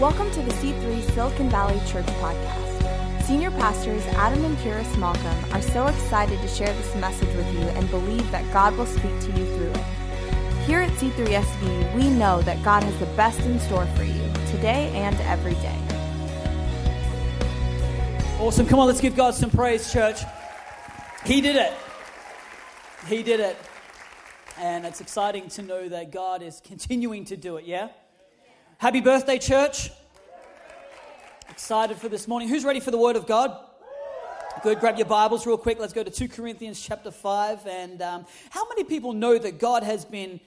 Welcome to the C3 Silicon Valley Church podcast. Senior pastors Adam and Kira Malcolm are so excited to share this message with you and believe that God will speak to you through it. Here at C3SV, we know that God has the best in store for you today and every day. Awesome. Come on, let's give God some praise, church. He did it. He did it. And it's exciting to know that God is continuing to do it, yeah? Happy birthday, church. Excited for this morning. Who's ready for the Word of God? Good. Grab your Bibles real quick. Let's go to 2 Corinthians chapter 5. And um, how many people know that God has been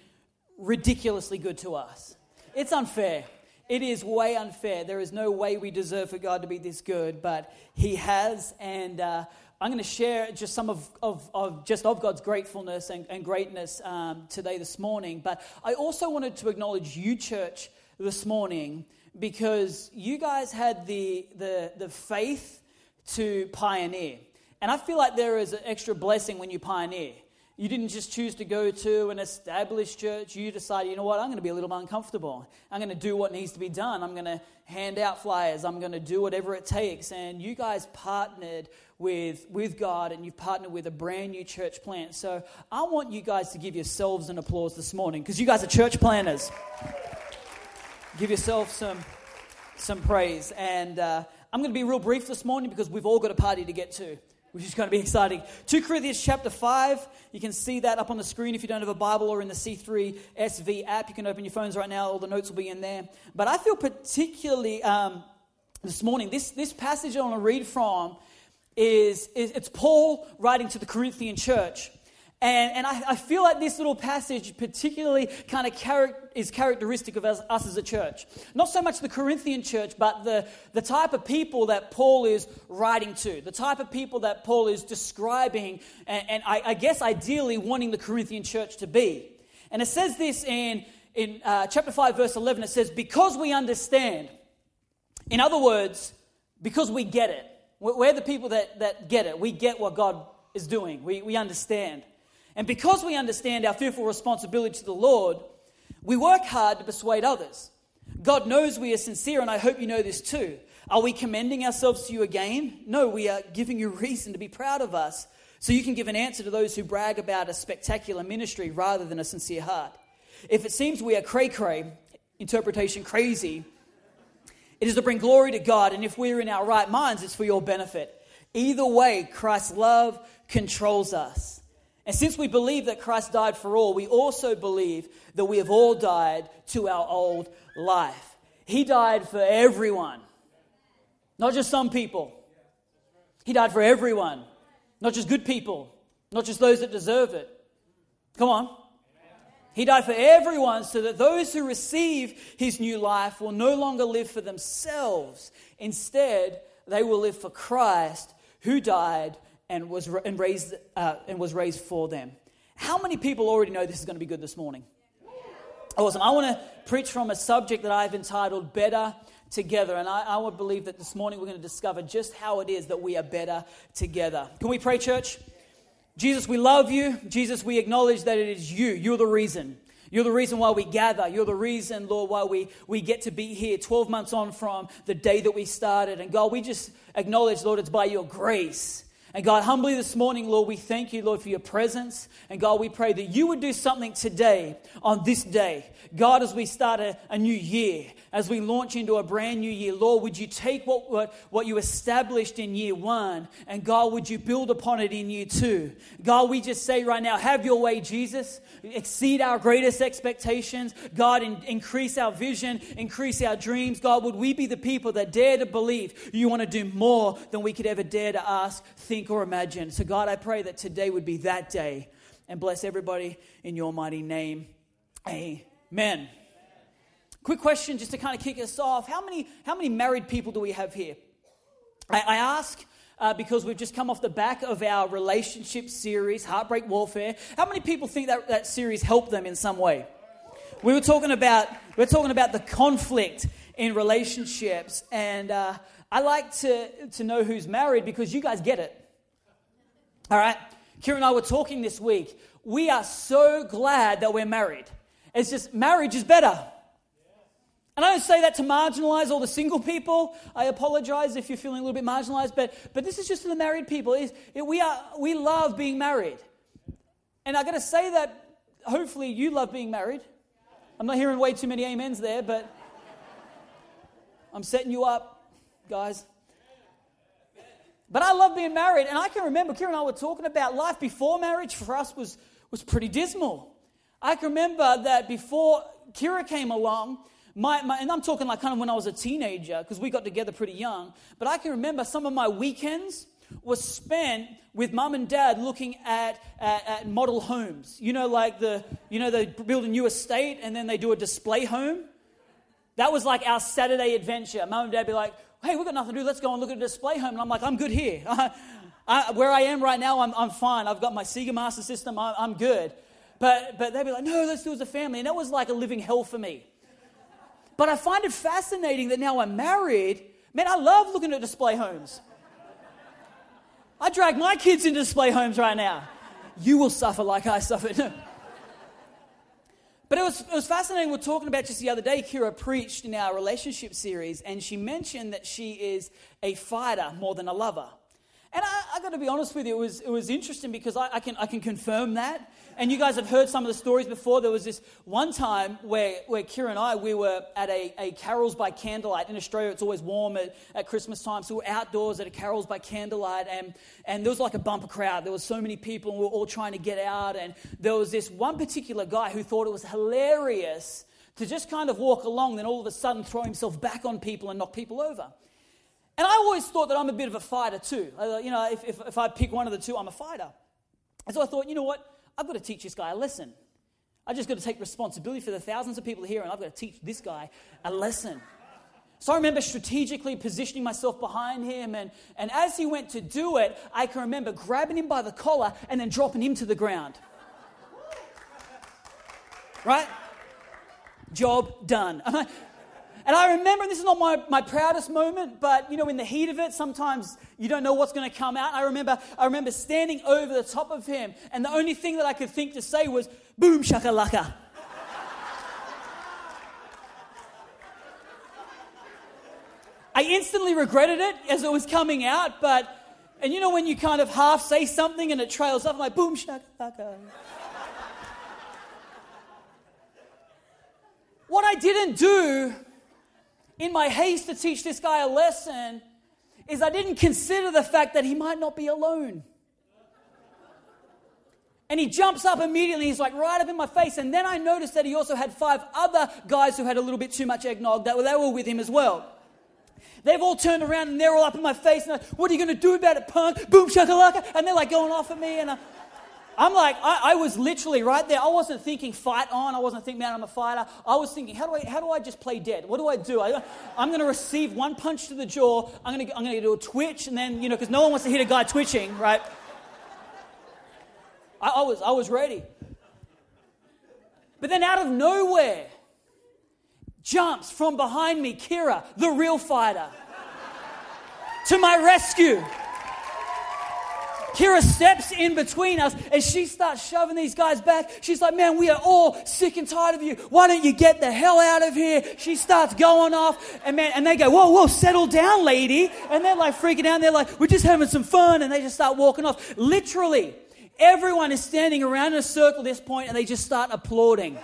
ridiculously good to us? It's unfair. It is way unfair. There is no way we deserve for God to be this good, but He has. And uh, I'm going to share just some of, of, of, just of God's gratefulness and, and greatness um, today, this morning. But I also wanted to acknowledge you, church, this morning because you guys had the, the, the faith to pioneer. And I feel like there is an extra blessing when you pioneer. You didn't just choose to go to an established church. You decided, you know what, I'm going to be a little uncomfortable. I'm going to do what needs to be done. I'm going to hand out flyers. I'm going to do whatever it takes. And you guys partnered with, with God and you've partnered with a brand new church plant. So I want you guys to give yourselves an applause this morning because you guys are church planters. Give yourself some, some praise. And uh, I'm going to be real brief this morning because we've all got a party to get to which is going to be exciting. 2 Corinthians chapter 5, you can see that up on the screen if you don't have a Bible or in the C3 SV app. You can open your phones right now, all the notes will be in there. But I feel particularly um, this morning, this, this passage I want to read from is, is it's Paul writing to the Corinthian church. And, and I, I, feel like this little passage particularly kind of char- is characteristic of us, us, as a church. Not so much the Corinthian church, but the, the type of people that Paul is writing to, the type of people that Paul is describing, and, and I, I, guess ideally wanting the Corinthian church to be. And it says this in, in uh, chapter 5, verse 11 it says, Because we understand. In other words, because we get it. We're the people that, that get it. We get what God is doing, we, we understand. And because we understand our fearful responsibility to the Lord, we work hard to persuade others. God knows we are sincere, and I hope you know this too. Are we commending ourselves to you again? No, we are giving you reason to be proud of us so you can give an answer to those who brag about a spectacular ministry rather than a sincere heart. If it seems we are cray cray, interpretation crazy, it is to bring glory to God, and if we're in our right minds, it's for your benefit. Either way, Christ's love controls us. And since we believe that Christ died for all, we also believe that we have all died to our old life. He died for everyone, not just some people. He died for everyone, not just good people, not just those that deserve it. Come on. He died for everyone so that those who receive his new life will no longer live for themselves. Instead, they will live for Christ who died and was, and raised, uh, and was raised for them. How many people already know this is going to be good this morning? Awesome. I want to preach from a subject that I've entitled Better Together. And I, I would believe that this morning we're going to discover just how it is that we are better together. Can we pray, church? Jesus, we love you. Jesus, we acknowledge that it is you. You're the reason. You're the reason why we gather. You're the reason, Lord, why we, we get to be here 12 months on from the day that we started. And God, we just acknowledge, Lord, it's by your grace and God, humbly this morning, Lord, we thank you, Lord, for your presence. And God, we pray that you would do something today, on this day. God, as we start a, a new year, as we launch into a brand new year, Lord, would you take what, what, what you established in year one, and God, would you build upon it in year two? God, we just say right now, have your way, Jesus. Exceed our greatest expectations. God, in, increase our vision, increase our dreams. God, would we be the people that dare to believe you want to do more than we could ever dare to ask, think, or imagine? So, God, I pray that today would be that day and bless everybody in your mighty name. Amen. Quick question just to kind of kick us off. How many, how many married people do we have here? I, I ask uh, because we've just come off the back of our relationship series, Heartbreak Warfare. How many people think that that series helped them in some way? We were talking about, we are talking about the conflict in relationships, and uh, I like to, to know who's married because you guys get it. All right? Kira and I were talking this week. We are so glad that we're married. It's just marriage is better. And I don't say that to marginalize all the single people. I apologize if you're feeling a little bit marginalized, but, but this is just for the married people. It, we, are, we love being married. And I got to say that hopefully you love being married. I'm not hearing way too many amens there, but I'm setting you up, guys. But I love being married, and I can remember Kira and I were talking about life before marriage for us was, was pretty dismal. I can remember that before Kira came along, my, my, and I'm talking like kind of when I was a teenager, because we got together pretty young. But I can remember some of my weekends were spent with mum and dad looking at, at, at, model homes. You know, like the, you know, they build a new estate and then they do a display home. That was like our Saturday adventure. Mum and dad be like, hey, we've got nothing to do. Let's go and look at a display home. And I'm like, I'm good here. I, where I am right now, I'm, I'm fine. I've got my Sega Master System. I'm, I'm good. But, but they'd be like, no, let's do it as a family. And that was like a living hell for me. But I find it fascinating that now I'm married. Man, I love looking at display homes. I drag my kids into display homes right now. You will suffer like I suffered. but it was, it was fascinating. We are talking about just the other day. Kira preached in our relationship series, and she mentioned that she is a fighter more than a lover. And I, I got to be honest with you, it was, it was interesting because I, I, can, I can confirm that. And you guys have heard some of the stories before. There was this one time where, where Kira and I, we were at a, a carols by candlelight. In Australia, it's always warm at, at Christmas time. So we're outdoors at a carols by candlelight. And, and there was like a bumper crowd. There was so many people, and we were all trying to get out. And there was this one particular guy who thought it was hilarious to just kind of walk along, then all of a sudden throw himself back on people and knock people over. And I always thought that I'm a bit of a fighter too. You know, if, if, if I pick one of the two, I'm a fighter. And so I thought, you know what? I've got to teach this guy a lesson. I just got to take responsibility for the thousands of people here, and I've got to teach this guy a lesson. So I remember strategically positioning myself behind him, and, and as he went to do it, I can remember grabbing him by the collar and then dropping him to the ground. Right? Job done. And I remember, and this is not my, my proudest moment, but you know, in the heat of it, sometimes you don't know what's going to come out. I remember, I remember standing over the top of him, and the only thing that I could think to say was, boom shakalaka. I instantly regretted it as it was coming out, but, and you know, when you kind of half say something and it trails off, I'm like, boom shakalaka. what I didn't do in my haste to teach this guy a lesson, is I didn't consider the fact that he might not be alone. And he jumps up immediately. He's like right up in my face. And then I noticed that he also had five other guys who had a little bit too much eggnog that they were with him as well. They've all turned around and they're all up in my face. And like, what are you going to do about it, punk? Boom shakalaka. And they're like going off at me. And I, I'm like, I, I, was literally right there. I wasn't thinking fight on. I wasn't thinking, man, I'm a fighter. I was thinking, how do I, how do I just play dead? What do I do? I, am going to receive one punch to the jaw. I'm going to, I'm going to do a twitch, and then, you know, because no one wants to hit a guy twitching, right? I, I, was, I was ready. But then out of nowhere, jumps from behind me Kira, the real fighter, to my rescue. Kira steps in between us and she starts shoving these guys back. She's like, Man, we are all sick and tired of you. Why don't you get the hell out of here? She starts going off and man, and they go, Whoa, whoa, settle down, lady. And they're like freaking out. They're like, We're just having some fun. And they just start walking off. Literally, everyone is standing around in a circle at this point and they just start applauding.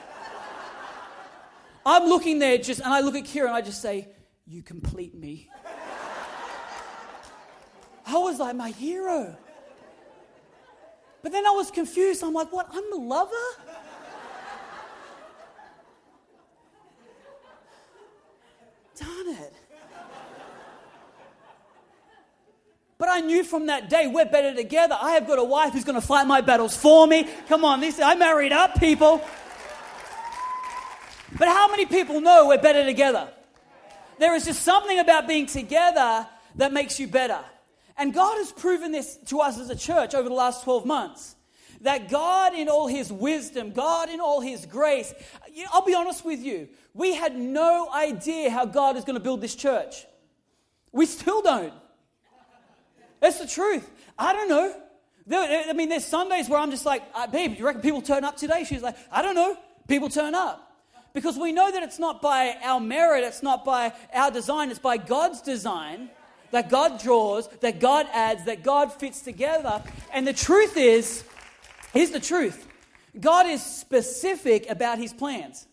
I'm looking there just, and I look at Kira and I just say, You complete me. I was like, My hero. But then I was confused. I'm like, what? I'm the lover? Darn it. But I knew from that day we're better together. I have got a wife who's going to fight my battles for me. Come on, this I married up people. But how many people know we're better together? There is just something about being together that makes you better. And God has proven this to us as a church over the last 12 months. That God, in all His wisdom, God, in all His grace, I'll be honest with you, we had no idea how God is going to build this church. We still don't. That's the truth. I don't know. There, I mean, there's Sundays where I'm just like, uh, babe, do you reckon people turn up today? She's like, I don't know. People turn up. Because we know that it's not by our merit, it's not by our design, it's by God's design that God draws, that God adds, that God fits together. And the truth is, here's the truth God is specific about his plans.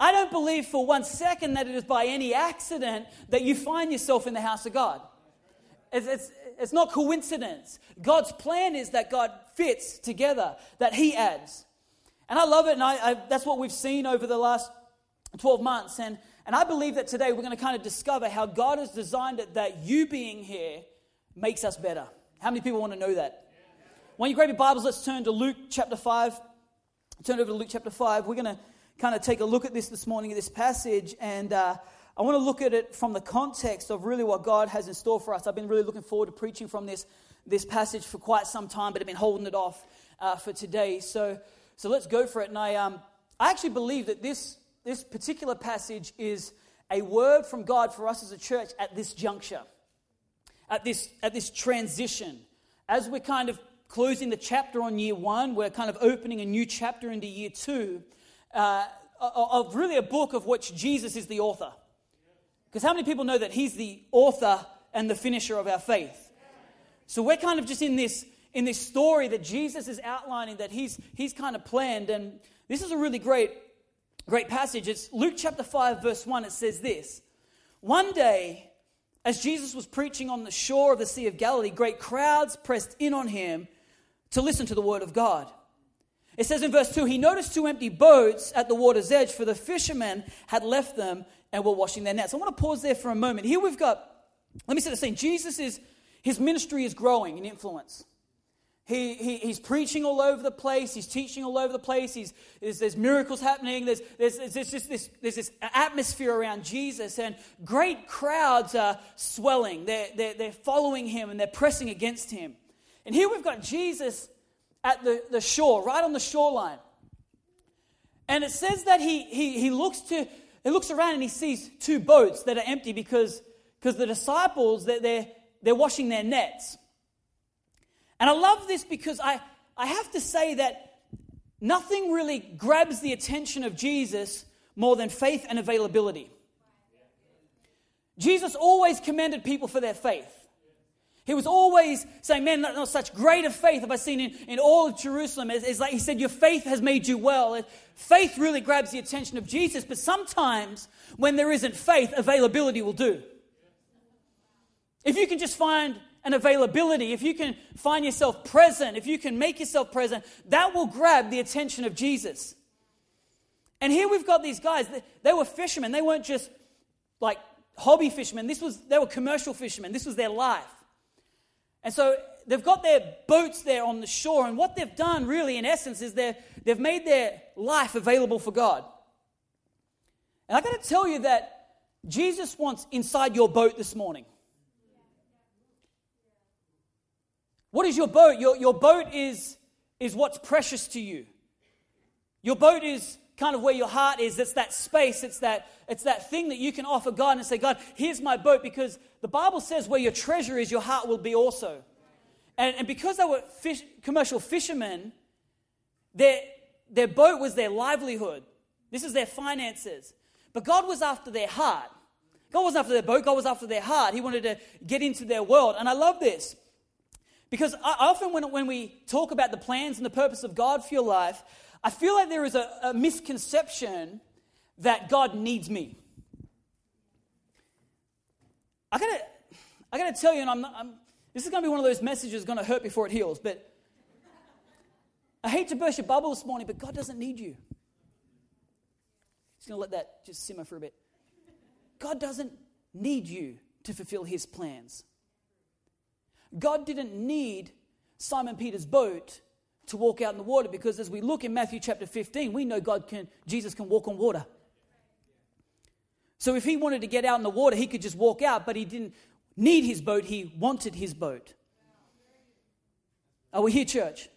I don't believe for one second that it is by any accident that you find yourself in the house of God. It's, it's, it's not coincidence. God's plan is that God fits together, that He adds. And I love it, and I, I, that's what we've seen over the last 12 months. And, and I believe that today we're going to kind of discover how God has designed it that you being here makes us better. How many people want to know that? When you grab your Bibles, let's turn to Luke chapter 5. Turn over to Luke chapter 5. We're going to kind of take a look at this this morning, at this passage, and uh, I want to look at it from the context of really what God has in store for us. I've been really looking forward to preaching from this, this passage for quite some time, but I've been holding it off uh, for today. So, so let's go for it. And I, um, I actually believe that this, this particular passage is a word from God for us as a church at this juncture, at this, at this transition. As we're kind of closing the chapter on year one, we're kind of opening a new chapter into year two uh, of really a book of which Jesus is the author. Because how many people know that he's the author and the finisher of our faith? So we're kind of just in this in this story that Jesus is outlining that he's he's kind of planned and this is a really great great passage. It's Luke chapter 5 verse 1 it says this. One day as Jesus was preaching on the shore of the Sea of Galilee, great crowds pressed in on him to listen to the word of God. It says in verse 2 He noticed two empty boats at the water's edge, for the fishermen had left them and were washing their nets. I want to pause there for a moment. Here we've got, let me set the scene. Jesus is, his ministry is growing in influence. He, he, he's preaching all over the place. He's teaching all over the place. He's, there's, there's miracles happening. There's, there's, there's, just this, there's this atmosphere around Jesus, and great crowds are swelling. They're, they're, they're following him and they're pressing against him. And here we've got Jesus at the, the shore, right on the shoreline. And it says that he, he, he looks to he looks around and he sees two boats that are empty because, because the disciples they're, they're, they're washing their nets. And I love this because I, I have to say that nothing really grabs the attention of Jesus more than faith and availability. Jesus always commended people for their faith. He was always saying, Man, not, not such greater faith have I seen in, in all of Jerusalem. It's, it's like he said, Your faith has made you well. Faith really grabs the attention of Jesus, but sometimes when there isn't faith, availability will do. If you can just find an availability, if you can find yourself present, if you can make yourself present, that will grab the attention of Jesus. And here we've got these guys, they, they were fishermen. They weren't just like hobby fishermen. This was, they were commercial fishermen. This was their life. And so they've got their boats there on the shore, and what they've done, really, in essence, is they've made their life available for God. And I got to tell you that Jesus wants inside your boat this morning. What is your boat? Your, your boat is, is what's precious to you. Your boat is kind of where your heart is. It's that space, it's that, it's that thing that you can offer God and say, God, here's my boat, because the Bible says where your treasure is, your heart will be also. And, and because they were fish, commercial fishermen, their, their boat was their livelihood. This is their finances. But God was after their heart. God wasn't after their boat, God was after their heart. He wanted to get into their world. And I love this. Because I, often when, when we talk about the plans and the purpose of God for your life, I feel like there is a, a misconception that God needs me. I gotta, I gotta tell you, and I'm, not, I'm this is gonna be one of those messages gonna hurt before it heals, but I hate to burst your bubble this morning, but God doesn't need you. Just gonna let that just simmer for a bit. God doesn't need you to fulfill his plans. God didn't need Simon Peter's boat to walk out in the water because as we look in Matthew chapter 15, we know God can, Jesus can walk on water. So if he wanted to get out in the water, he could just walk out, but he didn't need his boat, he wanted his boat. Are we here, church?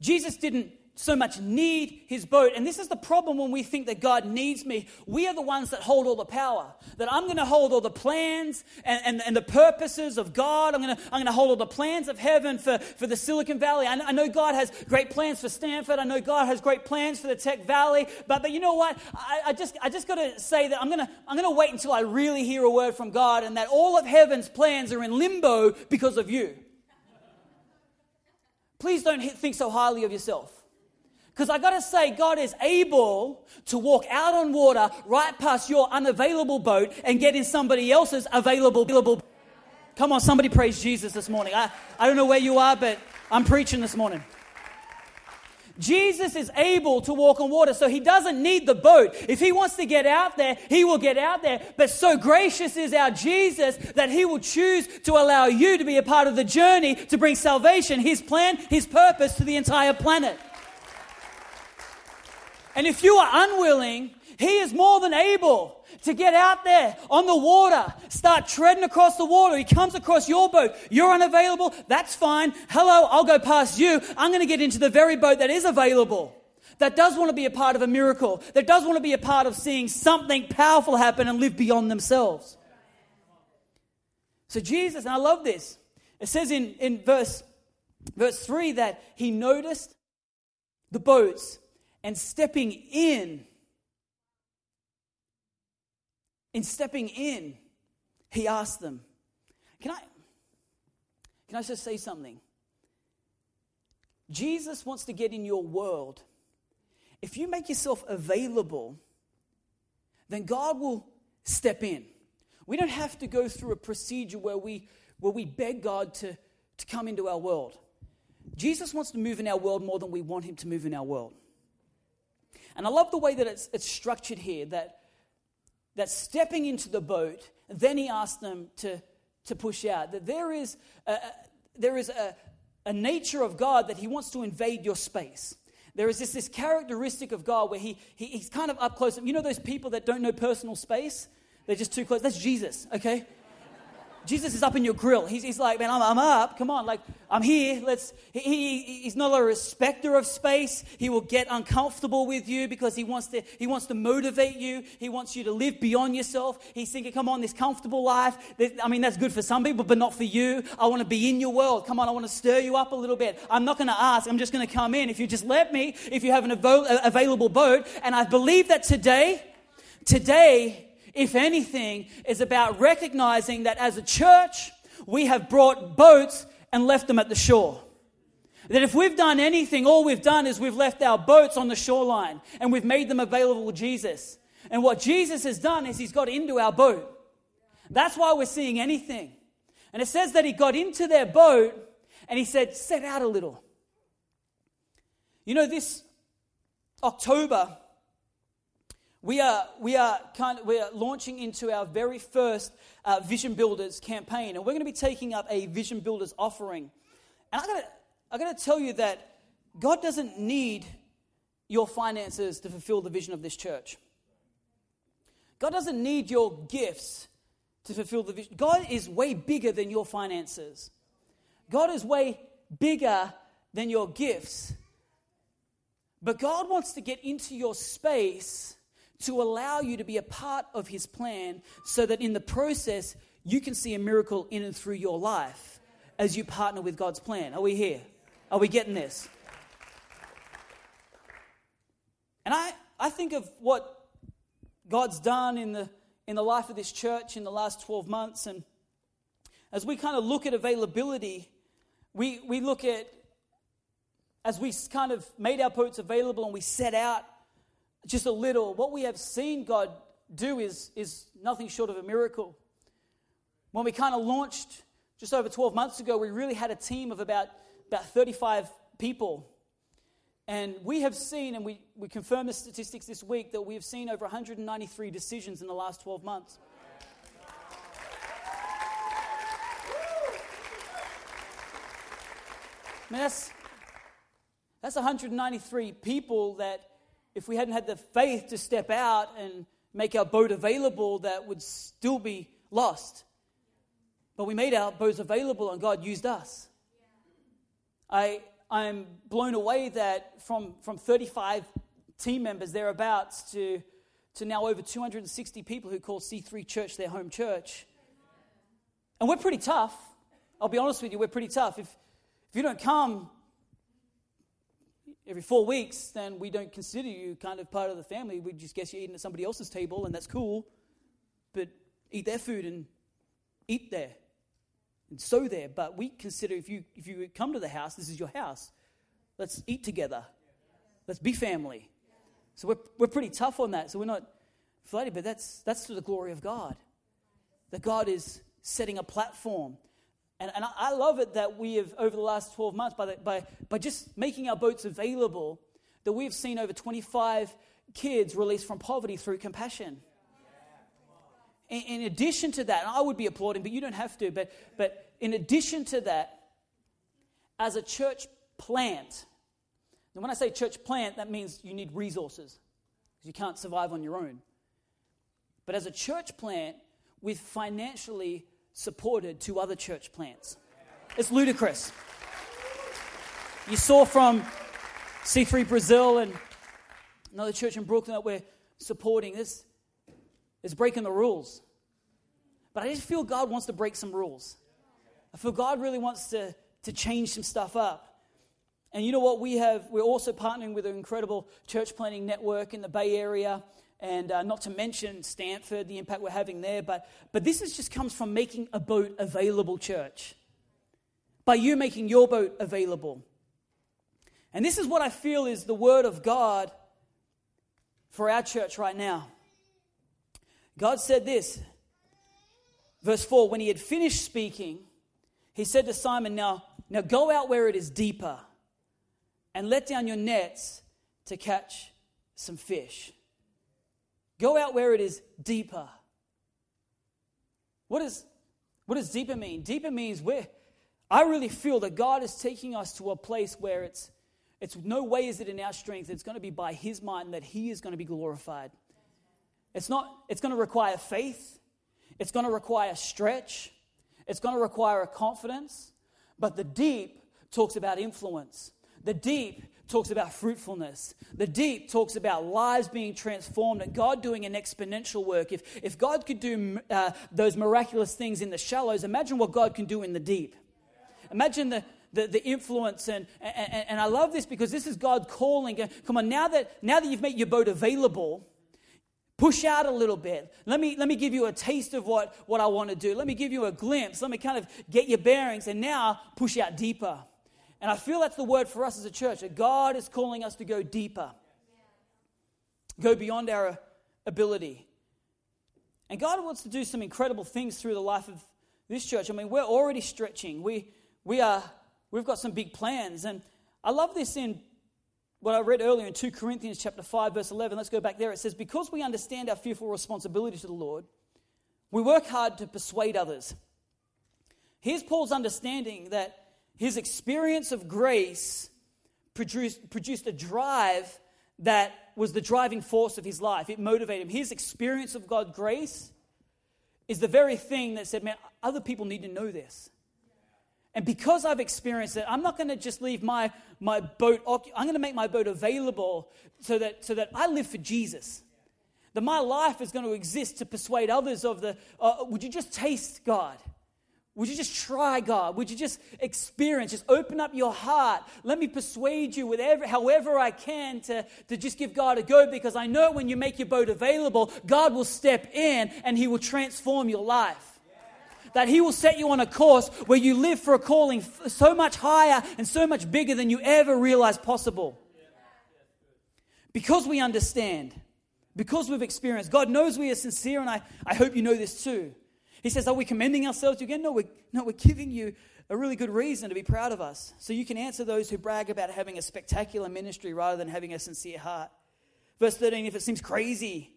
Jesus didn't so much need his boat. And this is the problem when we think that God needs me. We are the ones that hold all the power. That I'm going to hold all the plans and, and, and the purposes of God. I'm going to, I'm going to hold all the plans of heaven for, for the Silicon Valley. I, I know God has great plans for Stanford. I know God has great plans for the Tech Valley. But, but you know what? I, I just, I just got to say that I'm going to, I'm going to wait until I really hear a word from God and that all of heaven's plans are in limbo because of you. Please don't think so highly of yourself. Because I got to say, God is able to walk out on water right past your unavailable boat and get in somebody else's available. available. Come on, somebody praise Jesus this morning. I, I don't know where you are, but I'm preaching this morning. Jesus is able to walk on water, so he doesn't need the boat. If he wants to get out there, he will get out there. But so gracious is our Jesus that he will choose to allow you to be a part of the journey to bring salvation, his plan, his purpose to the entire planet. And if you are unwilling, He is more than able to get out there on the water, start treading across the water. He comes across your boat. You're unavailable. That's fine. Hello, I'll go past you. I'm going to get into the very boat that is available. That does want to be a part of a miracle, that does want to be a part of seeing something powerful happen and live beyond themselves. So, Jesus, and I love this, it says in, in verse, verse 3 that he noticed the boats and stepping in, in stepping in, he asked them, Can I, can I just say something? Jesus wants to get in your world. If you make yourself available, then God will step in. We don't have to go through a procedure where we, where we beg God to, to come into our world. Jesus wants to move in our world more than we want him to move in our world. And I love the way that it's, it's structured here that, that stepping into the boat, then he asked them to, to push out. That there is, a, there is a, a nature of God that he wants to invade your space. There is this, this characteristic of God where he, he, he's kind of up close. You know those people that don't know personal space? They're just too close. That's Jesus, okay? Jesus is up in your grill. He's, he's like, man, I'm, I'm up. Come on, like, I'm here. Let's. He, he, he's not a respecter of space. He will get uncomfortable with you because he wants to. He wants to motivate you. He wants you to live beyond yourself. He's thinking, come on, this comfortable life. I mean, that's good for some people, but not for you. I want to be in your world. Come on, I want to stir you up a little bit. I'm not going to ask. I'm just going to come in. If you just let me, if you have an available boat, and I believe that today, today if anything, is about recognizing that as a church, we have brought boats and left them at the shore. That if we've done anything, all we've done is we've left our boats on the shoreline and we've made them available to Jesus. And what Jesus has done is he's got into our boat. That's why we're seeing anything. And it says that he got into their boat and he said, Set out a little. You know, this October, we are, we are, kind of, we are launching into our very first uh, Vision Builders campaign, and we're going to be taking up a Vision Builders offering. And I got to tell you that God doesn't need your finances to fulfill the vision of this church. God doesn't need your gifts to fulfill the vision. God is way bigger than your finances. God is way bigger than your gifts. But God wants to get into your space to allow you to be a part of His plan so that in the process, you can see a miracle in and through your life as you partner with God's plan. Are we here? Are we getting this? And I, I think of what God's done in the, in the life of this church in the last 12 months. And as we kind of look at availability, we, we look at, as we kind of made our boats available and we set out just a little, what we have seen God do is, is nothing short of a miracle. When we kind of launched just over 12 months ago, we really had a team of about, about 35 people. And we have seen, and we, we confirmed the statistics this week, that we have seen over 193 decisions in the last 12 months. I mean, that's, that's 193 people that if we hadn't had the faith to step out and make our boat available, that would still be lost. But we made our boats available and God used us. I, I'm blown away that from, from 35 team members thereabouts to, to now over 260 people who call C3 Church their home church. And we're pretty tough. I'll be honest with you, we're pretty tough. If, if you don't come every four weeks, then we don't consider you kind of part of the family. We just guess you're eating at somebody else's table, and that's cool. But eat their food and eat there and sow there. But we consider if you if you come to the house, this is your house. Let's eat together. Let's be family. So we're, we're pretty tough on that. So we're not flighty, but that's that's to the glory of God. That God is setting a platform. And, and I love it that we have, over the last 12 months, by, the, by, by just making our boats available, that we've seen over 25 kids released from poverty through compassion. In, in addition to that, I would be applauding, but you don't have to, but, but in addition to that, as a church plant, and when I say church plant, that means you need resources because you can't survive on your own. But as a church plant, we've financially supported two other church plants. It's ludicrous. You saw from C3 Brazil and another church in Brooklyn that we're supporting. This is breaking the rules. But I just feel God wants to break some rules. I feel God really wants to, to change some stuff up. And you know what? We have, we're also partnering with an incredible church planting network in the Bay Area. And uh, not to mention Stanford, the impact we're having there. But, but this is just comes from making a boat available, church. By you making your boat available. And this is what I feel is the word of God for our church right now. God said this, verse 4 when he had finished speaking, he said to Simon, Now, now go out where it is deeper and let down your nets to catch some fish. Go out where it is deeper. What, is, what does deeper mean? Deeper means where I really feel that God is taking us to a place where it's, it's no way is it in our strength. It's going to be by His might and that He is going to be glorified. It's not, it's going to require faith. It's going to require stretch. It's going to require a confidence. But the deep talks about influence. The deep talks about fruitfulness. The deep talks about lives being transformed and God doing an exponential work. If, if God could do uh, those miraculous things in the shallows, imagine what God can do in the deep. Imagine the, the, the influence. And, and, and I love this because this is God calling. Come on, now that, now that you've made your boat available, push out a little bit. Let me, let me give you a taste of what, what I want to do. Let me give you a glimpse. Let me kind of get your bearings. And now push out deeper. And I feel that's the word for us as a church that God is calling us to go deeper, go beyond our ability. And God wants to do some incredible things through the life of this church. I mean, we're already stretching. We, we are, we've got some big plans. And I love this in what I read earlier in 2 Corinthians chapter 5, verse 11. Let's go back there. It says, Because we understand our fearful responsibility to the Lord, we work hard to persuade others. Here's Paul's understanding that his experience of grace produced, produced a drive that was the driving force of his life. It motivated him. His experience of God's grace is the very thing that said, man, other people need to know this. And because I've experienced it, I'm not going to just leave my, my boat, I'm going to make my boat available so that, so that I live for Jesus. That my life is going to exist to persuade others of the, uh, would you just taste God? Would you just try God? Would you just experience? Just open up your heart. Let me persuade you however I can to, to just give God a go because I know when you make your boat available, God will step in and He will transform your life. That He will set you on a course where you live for a calling so much higher and so much bigger than you ever realized possible. Because we understand, because we've experienced, God knows we are sincere, and I, I hope you know this too. He says, Are we commending ourselves to you again? No we're, no, we're giving you a really good reason to be proud of us. So you can answer those who brag about having a spectacular ministry rather than having a sincere heart. Verse 13 If it seems crazy,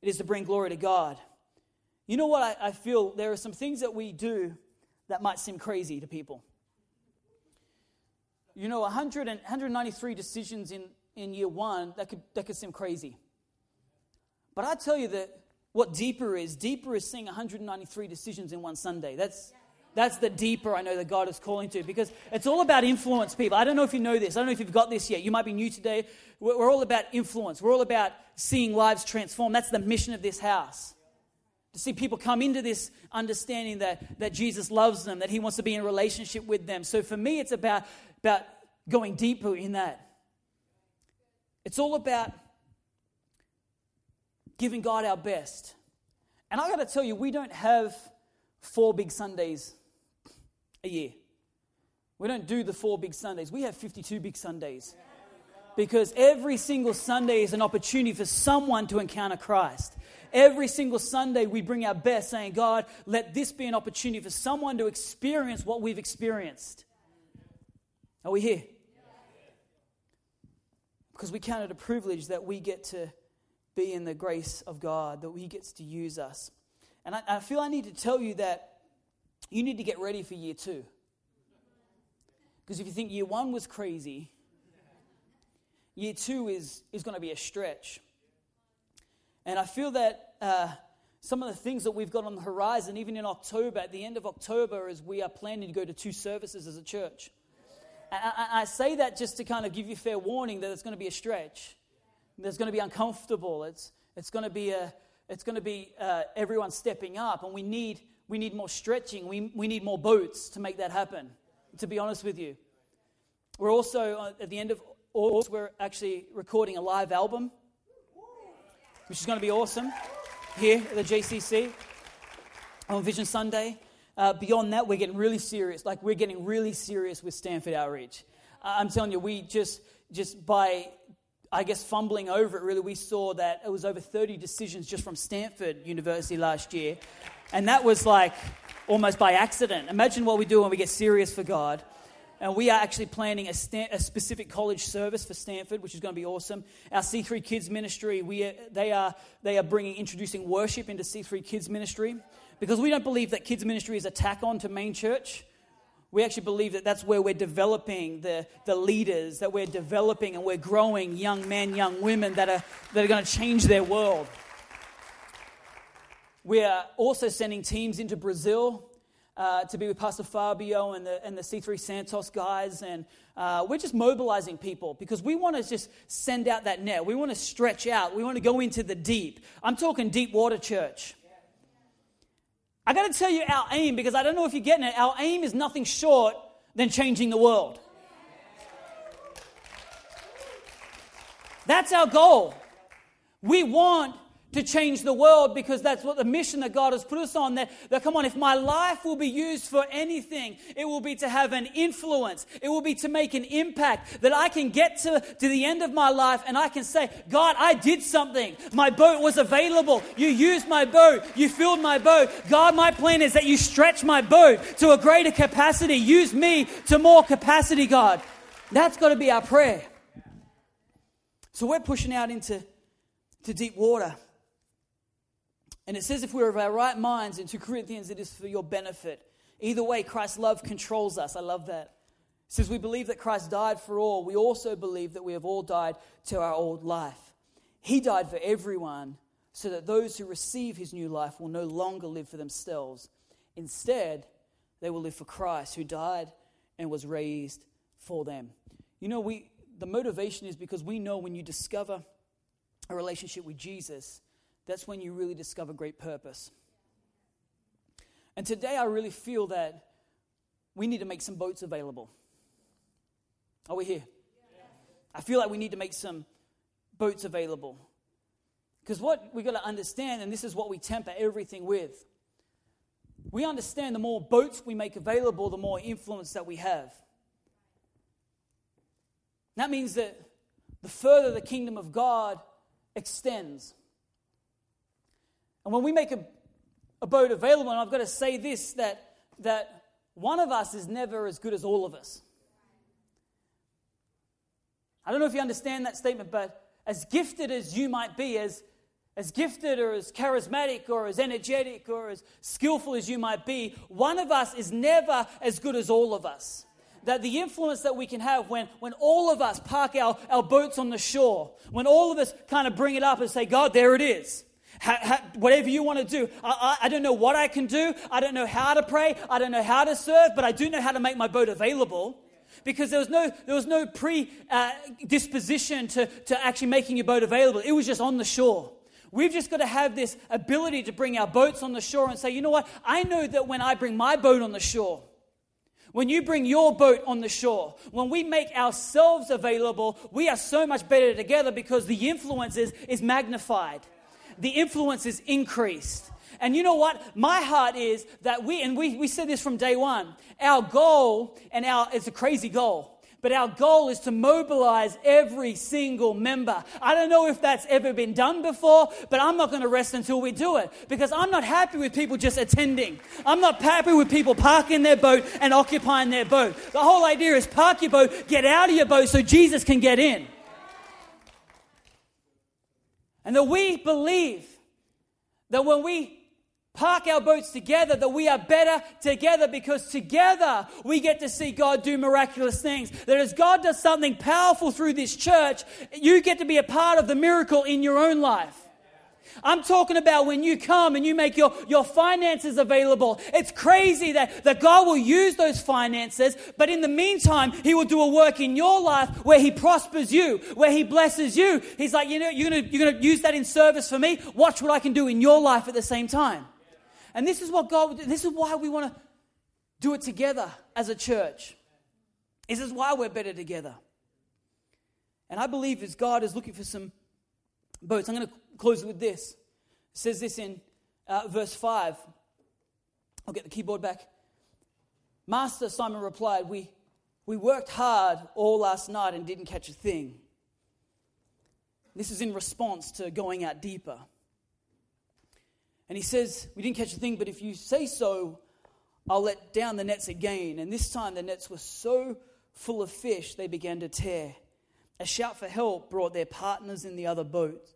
it is to bring glory to God. You know what I, I feel? There are some things that we do that might seem crazy to people. You know, 100 and, 193 decisions in, in year one, that could, that could seem crazy. But I tell you that what deeper is. Deeper is seeing 193 decisions in one Sunday. That's, That's the deeper I know that God is calling to because it's all about influence, people. I don't know if you know this. I don't know if you've got this yet. You might be new today. We're all about influence. We're all about seeing lives transform. That's the mission of this house. To see people come into this understanding that, that Jesus loves them, that he wants to be in a relationship with them. So for me, it's about, about going deeper in that. It's all about giving God our best. And I got to tell you, we don't have four big Sundays a year. We don't do the four big Sundays. We have 52 big Sundays. Because every single Sunday is an opportunity for someone to encounter Christ. Every single Sunday, we bring our best, saying, God, let this be an opportunity for someone to experience what we've experienced. Are we here? Because we count it a privilege that we get to be in the grace of God, that He gets to use us. And I, I feel I need to tell you that you need to get ready for year two. Because if you think year one was crazy, year two is, is going to be a stretch. And I feel that uh, some of the things that we've got on the horizon, even in October, at the end of October, as we are planning to go to two services as a church. I, I say that just to kind of give you fair warning that it's going to be a stretch. There's going to be uncomfortable. It's, it's going to be, a, it's going to be uh, everyone stepping up, and we need, we need more stretching. We, we need more boats to make that happen, to be honest with you. We're also, uh, at the end of August, we're actually recording a live album, which is going to be awesome here at the JCC on Vision Sunday. Uh, beyond that, we're getting really serious. Like, we're getting really serious with Stanford Outreach. I'm telling you, we just, just by I guess, fumbling over it, really, we saw that it was over 30 decisions just from Stanford University last year. And that was like almost by accident. Imagine what we do when we get serious for God. And we are actually planning a, a specific college service for Stanford, which is going to be awesome. Our C3 Kids ministry, we are, they, are, they are bringing, introducing worship into C3 Kids ministry because we don't believe that kids ministry is a tack on to main church. We actually believe that that's where we're developing the, the leaders, that we're developing and we're growing young men, young women that are, that are going to change their world. We are also sending teams into Brazil uh, to be with Pastor Fabio and the, and the C3 Santos guys. And uh, we're just mobilizing people because we want to just send out that net. We want to stretch out. We want to go into the deep. I'm talking deep water church. I got to tell you our aim because I don't know if you're getting it. Our aim is nothing short than changing the world. That's our goal. We want to change the world because that's what the mission that God has put us on. That, that, come on, if my life will be used for anything, it will be to have an influence. It will be to make an impact. That I can get to, to the end of my life and I can say, God, I did something. My boat was available. You used my boat. You filled my boat. God, my plan is that you stretch my boat to a greater capacity. Use me to more capacity, God. That's got to be our prayer. So we're pushing out into to deep water. And it says if we're of our right minds in 2 Corinthians, it is for your benefit. Either way, Christ's love controls us. I love that. It says we believe that Christ died for all. We also believe that we have all died to our old life. He died for everyone so that those who receive his new life will no longer live for themselves. Instead, they will live for Christ who died and was raised for them. You know, we the motivation is because we know when you discover a relationship with Jesus, that's when you really discover great purpose. And today I really feel that we need to make some boats available. Are we here? I feel like we need to make some boats available. Because what we got to understand, and this is what we temper everything with, we understand the more boats we make available, the more influence that we have. That means that the further the kingdom of God extends, and when we make a, a boat available, and I've got to say this that, that one of us is never as good as all of us. I don't know if you understand that statement, but as gifted as you might be, as, as gifted or as charismatic or as energetic or as skillful as you might be, one of us is never as good as all of us. That the influence that we can have when, when all of us park our, our boats on the shore, when all of us kind of bring it up and say, God, there it is. Ha, ha, whatever you want to do. I, I, I don't know what I can do. I don't know how to pray. I don't know how to serve, but I do know how to make my boat available because there was no, there was no predisposition uh, to, to actually making your boat available. It was just on the shore. We've just got to have this ability to bring our boats on the shore and say, you know what? I know that when I bring my boat on the shore, when you bring your boat on the shore, when we make ourselves available, we are so much better together because the influence is, is magnified, the influence is increased. And you know what? My heart is that we, and we, we said this from day one, our goal, and our, it's a crazy goal, but our goal is to mobilize every single member. I don't know if that's ever been done before, but I'm not going to rest until we do it because I'm not happy with people just attending. I'm not happy with people parking their boat and occupying their boat. The whole idea is park your boat, get out of your boat so Jesus can get in. And that we believe that when we park our boats together, that we are better together because together we get to see God do miraculous things. That as God does something powerful through this church, you get to be a part of the miracle in your own life. I'm talking about when you come and you make your, your finances available. It's crazy that, that God will use those finances, but in the meantime, He will do a work in your life where He prospers you, where He blesses you. He's like, you know, you're going you're gonna use that in service for me. Watch what I can do in your life at the same time. And this is what God, this is why we want to do it together as a church. This is why we're better together. And I believe as God is looking for some boats, I'm going to close with this. It says this in uh, verse 5. I'll get the keyboard back. Master, Simon replied, we, we worked hard all last night and didn't catch a thing. This is in response to going out deeper. And he says, We didn't catch a thing, but if you say so, I'll let down the nets again. And this time the nets were so full of fish, they began to tear. A shout for help brought their partners in the other boat.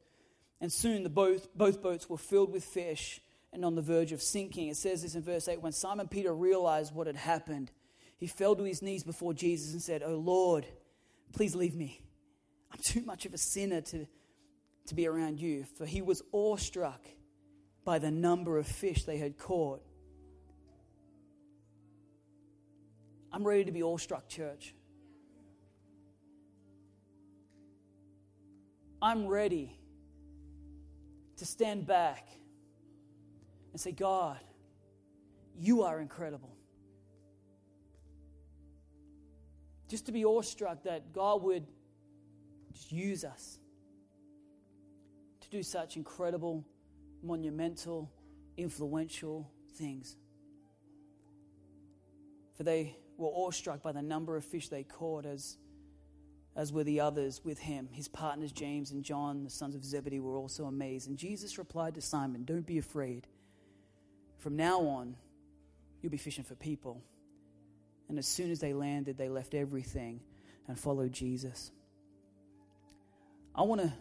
And soon the both, both boats were filled with fish and on the verge of sinking. It says this in verse 8 When Simon Peter realized what had happened, he fell to his knees before Jesus and said, Oh Lord, please leave me. I'm too much of a sinner to, to be around you. For he was awestruck by the number of fish they had caught. I'm ready to be awestruck, church. I'm ready to stand back and say, God, you are incredible. Just to be awestruck that God would just use us to do such incredible monumental, influential things. For they were awestruck by the number of fish they caught, as, as were the others with him. His partners, James and John, the sons of Zebedee, were also amazed. And Jesus replied to Simon, Don't be afraid. From now on, you'll be fishing for people. And as soon as they landed, they left everything and followed Jesus. I want to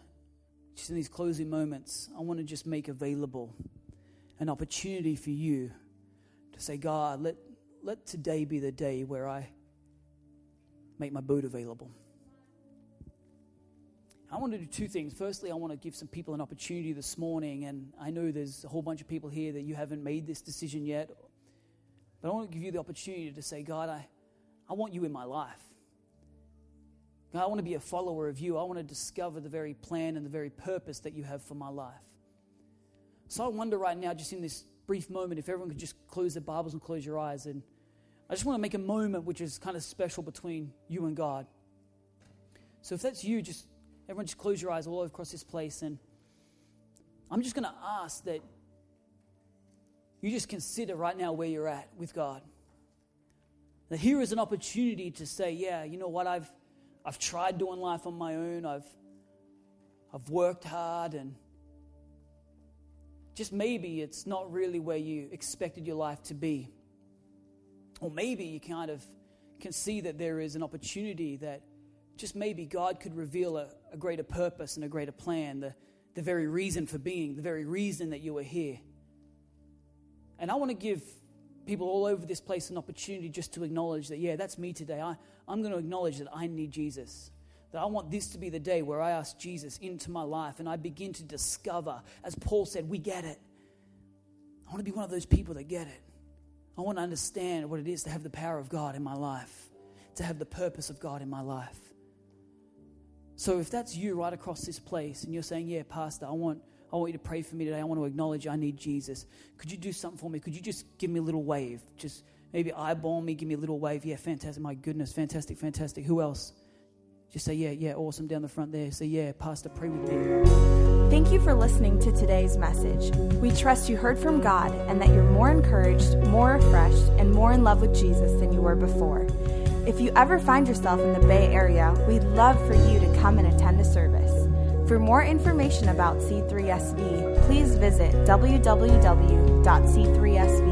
just in these closing moments, I want to just make available an opportunity for you to say, God, let, let today be the day where I make my boat available. I want to do two things. Firstly, I want to give some people an opportunity this morning, and I know there's a whole bunch of people here that you haven't made this decision yet, but I want to give you the opportunity to say, God, I, I want you in my life. God, I want to be a follower of you. I want to discover the very plan and the very purpose that you have for my life. So I wonder right now, just in this brief moment, if everyone could just close their Bibles and close your eyes. And I just want to make a moment which is kind of special between you and God. So if that's you, just everyone just close your eyes all across this place. And I'm just going to ask that you just consider right now where you're at with God. That here is an opportunity to say, yeah, you know what, I've I've tried doing life on my own. I've, I've worked hard and just maybe it's not really where you expected your life to be. Or maybe you kind of can see that there is an opportunity that just maybe God could reveal a, a greater purpose and a greater plan, the, the very reason for being, the very reason that you are here. And I want to give people all over this place an opportunity just to acknowledge that, yeah, that's me today. I, I'm going to acknowledge that I need Jesus. That I want this to be the day where I ask Jesus into my life and I begin to discover, as Paul said, we get it. I want to be one of those people that get it. I want to understand what it is to have the power of God in my life, to have the purpose of God in my life. So if that's you right across this place and you're saying, Yeah, Pastor, I want, I want you to pray for me today. I want to acknowledge I need Jesus. Could you do something for me? Could you just give me a little wave? Just maybe eyeball me, give me a little wave. Yeah, fantastic. My goodness, fantastic, fantastic. Who else? Just say, yeah, yeah, awesome down the front there. Say, yeah, Pastor, pray with me. Thank you for listening to today's message. We trust you heard from God and that you're more encouraged, more refreshed, and more in love with Jesus than you were before. If you ever find yourself in the Bay Area, we'd love for you to come and attend a service. For more information about C3SV, please visit www.c3sv.com